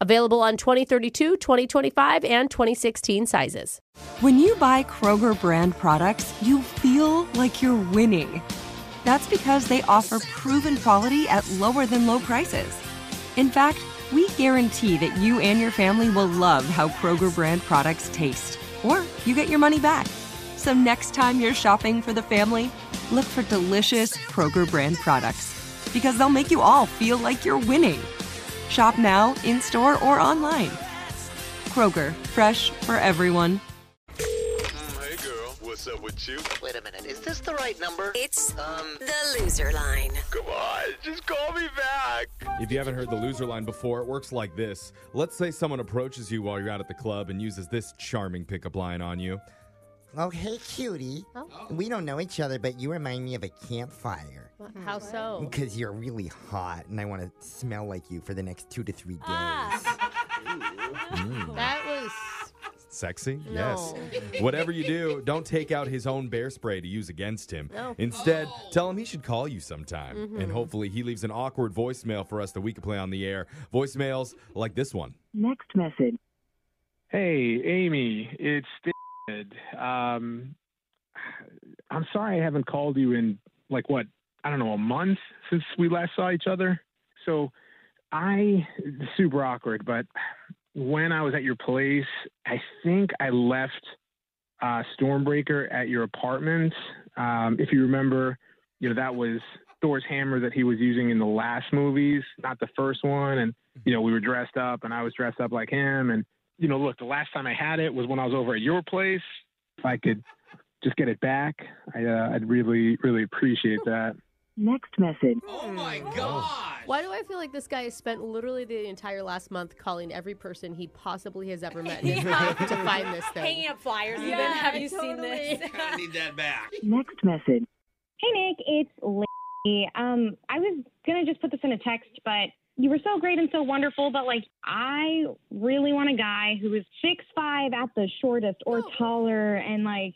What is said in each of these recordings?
Available on 2032, 2025, and 2016 sizes. When you buy Kroger brand products, you feel like you're winning. That's because they offer proven quality at lower than low prices. In fact, we guarantee that you and your family will love how Kroger brand products taste, or you get your money back. So next time you're shopping for the family, look for delicious Kroger brand products because they'll make you all feel like you're winning. Shop now, in store, or online. Kroger, fresh for everyone. Hey girl, what's up with you? Wait a minute, is this the right number? It's Um, the loser line. Come on, just call me back. If you haven't heard the loser line before, it works like this. Let's say someone approaches you while you're out at the club and uses this charming pickup line on you. Oh, hey, cutie. We don't know each other, but you remind me of a campfire. How so? Because you're really hot, and I want to smell like you for the next two to three days. That was. Sexy? No. Yes. Whatever you do, don't take out his own bear spray to use against him. No. Instead, tell him he should call you sometime. Mm-hmm. And hopefully, he leaves an awkward voicemail for us that we can play on the air. Voicemails like this one. Next message. Hey, Amy, it's David. Um, I'm sorry I haven't called you in like what I don't know a month since we last saw each other. So I super awkward, but when I was at your place, I think I left uh, Stormbreaker at your apartment. Um, if you remember, you know that was Thor's hammer that he was using in the last movies, not the first one. And you know we were dressed up, and I was dressed up like him. And you know, look, the last time I had it was when I was over at your place. If I could just get it back, I, uh, I'd really, really appreciate that. Next message. oh my god! Why do I feel like this guy has spent literally the entire last month calling every person he possibly has ever met in his life to find this thing? Hanging up flyers. even. Yeah, Have you seen this? I need that back. Next message. Hey Nick, it's Lady. Um, I was gonna just put this in a text, but you were so great and so wonderful. But like, I really want a guy who is six five at the shortest or oh. taller, and like,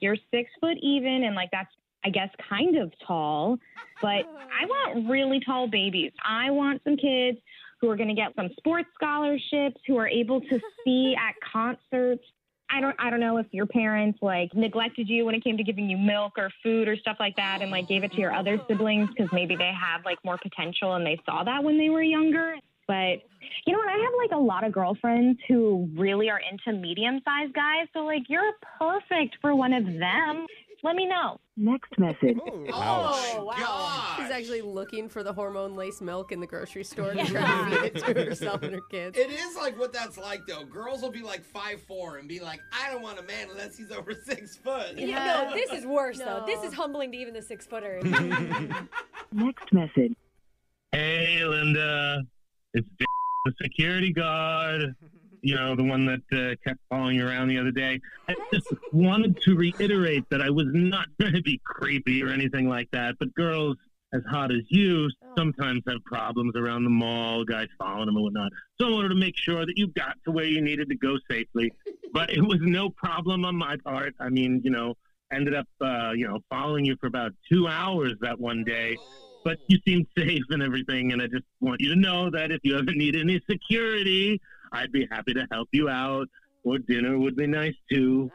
you're six foot even, and like that's I guess kind of tall. But I want really tall babies. I want some kids who are gonna get some sports scholarships, who are able to see at concerts. I don't I don't know if your parents like neglected you when it came to giving you milk or food or stuff like that and like gave it to your other siblings because maybe they have like more potential and they saw that when they were younger. But you know what? I have like a lot of girlfriends who really are into medium sized guys. So like you're perfect for one of them. Let me know. Next message. Oh, oh, wow. God. She's actually looking for the hormone lace milk in the grocery store to try to feed it to herself and her kids. It is like what that's like though. Girls will be like five four and be like, I don't want a man unless he's over six foot. Yeah, no, this is worse No. though. This is humbling to even the six footers. Next message. Hey, Linda. It's the security guard. You know, the one that uh, kept following you around the other day. I just wanted to reiterate that I was not going to be creepy or anything like that. But girls as hot as you sometimes have problems around the mall, guys following them and whatnot. So I wanted to make sure that you got to where you needed to go safely. But it was no problem on my part. I mean, you know, ended up, uh, you know, following you for about two hours that one day. but you seem safe and everything. And I just want you to know that if you ever need any security, I'd be happy to help you out. Or dinner would be nice too.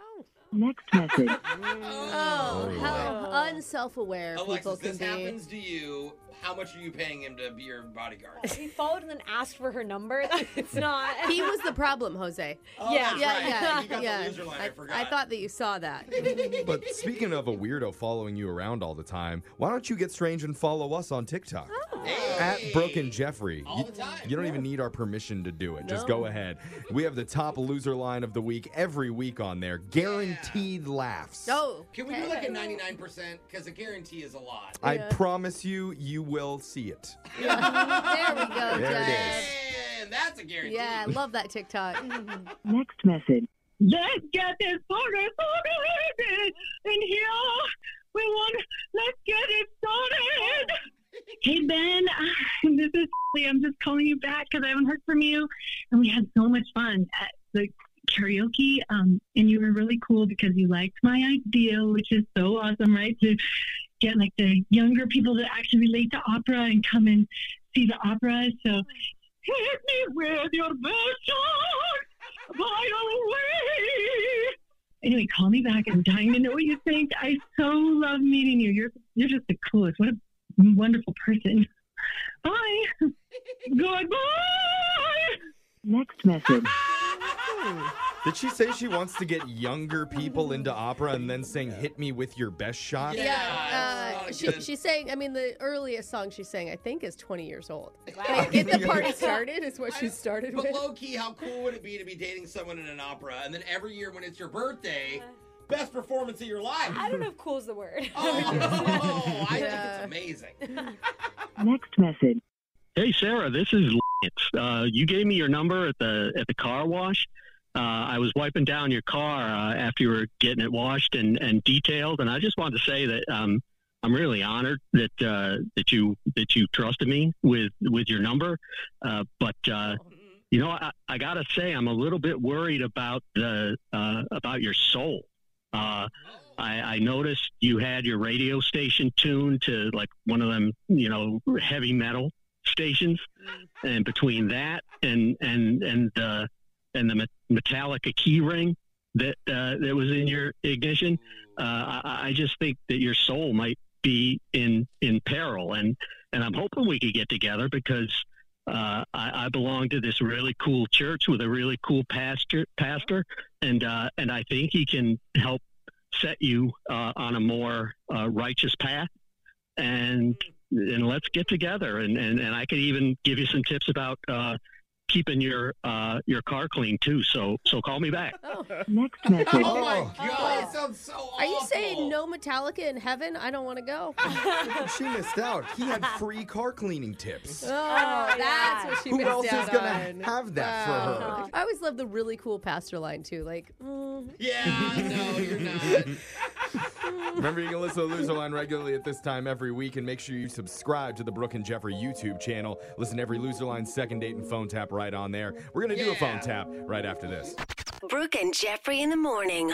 Next message. Oh, oh how unself-aware people Alexis, can this be. happens to you. How much are you paying him to be your bodyguard? He followed and then asked for her number. It's not. He was the problem, Jose. Oh, Yeah. that's yeah, right. yeah, You got the yeah. loser line, I I, forgot. I thought that you saw that. But speaking of a weirdo following you around all the time, why don't you get strange and follow us on TikTok? At Brooke and Jeffrey. All you, the time. you don't even need our permission to do it. Just No. go ahead. We have the top loser line of the week every week on there. Guaranteed laughs. Oh, Can we do like a 99%? Because a guarantee is a lot. I promise you, you will see it. there we go, There it Jeff. And that's a guarantee. Yeah, I love that TikTok. Next message. Let's get this party started in here. We want. Let's get it started. Hey Ben, this is. I'm just calling you back because I haven't heard from you, and we had so much fun at the karaoke. Um, and you were really cool because you liked my idea, which is so awesome, right? To get like the younger people to actually relate to opera and come and see the opera. So hit me with your best right away. Anyway, call me back. I'm dying to know what you think. I so love meeting you. You're you're just the coolest. What a wonderful person. Bye. Goodbye. Next message. Did she say she wants to get younger people into opera and then sing "Hit Me with Your Best Shot"? Yeah, uh, she, she's saying. I mean, the earliest song she's saying, I think, is 20 years old. Like, get the party started is what she started But with. low key, how cool would it be to be dating someone in an opera and then every year when it's your birthday, best performance of your life? I don't know if cool is the word. Oh, I Yeah. think it's amazing. Next message. Hey Sarah, this is Lance. Uh, you gave me your number at the at the car wash. Uh, I was wiping down your car uh, after you were getting it washed and, and detailed, and I just wanted to say that um, I'm really honored that uh, that you that you trusted me with with your number. Uh, but uh, you know, I, I gotta say, I'm a little bit worried about the uh, about your soul. Uh, I, I noticed you had your radio station tuned to like one of them, you know, heavy metal stations, and between that and and and uh, and the Metallica key ring that uh, that was in your ignition, uh, I, I just think that your soul might be in in peril, and and I'm hoping we could get together because. Uh, I, I belong to this really cool church with a really cool pastor, pastor, and uh, and I think he can help set you uh, on a more uh, righteous path. And and let's get together, and, and, and I could even give you some tips about uh, keeping your uh, your car clean too. So so call me back. Next message. Oh my god, it sounds so awful. Are you saying no Metallica in heaven? I don't want to go. She missed out. He had free car cleaning tips. Oh, that's what she Who missed else is gonna have that for her? I always love the really cool pastor line too. Like, mm, Yeah, no, you're not. Remember, you can listen to Loser Line regularly at this time every week, and make sure you subscribe to the Brooke and Jeffrey YouTube channel. Listen to every Loser Line second date and phone tap right on there. We're gonna do a phone tap right after this. Brooke and Jeffrey in the morning.